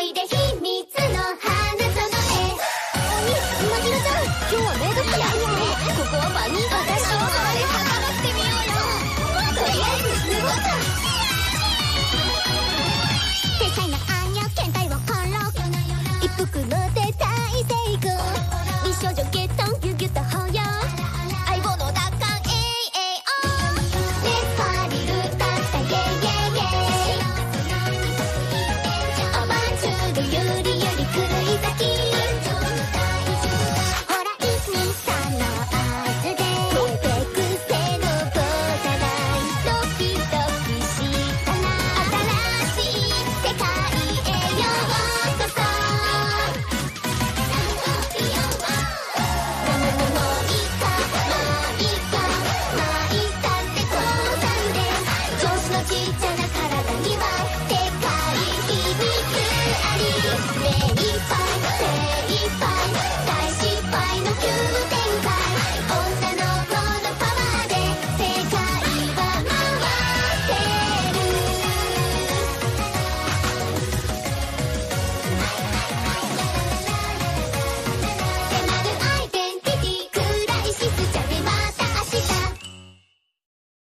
いで秘密の花園へ。鬼まひろさん今日はメイド服やねここはバニーが私とあれ働ってみようよとりあえず脱ごう。かデザイナーアニコ一服の成功。美少女ゲットるよりより狂い咲き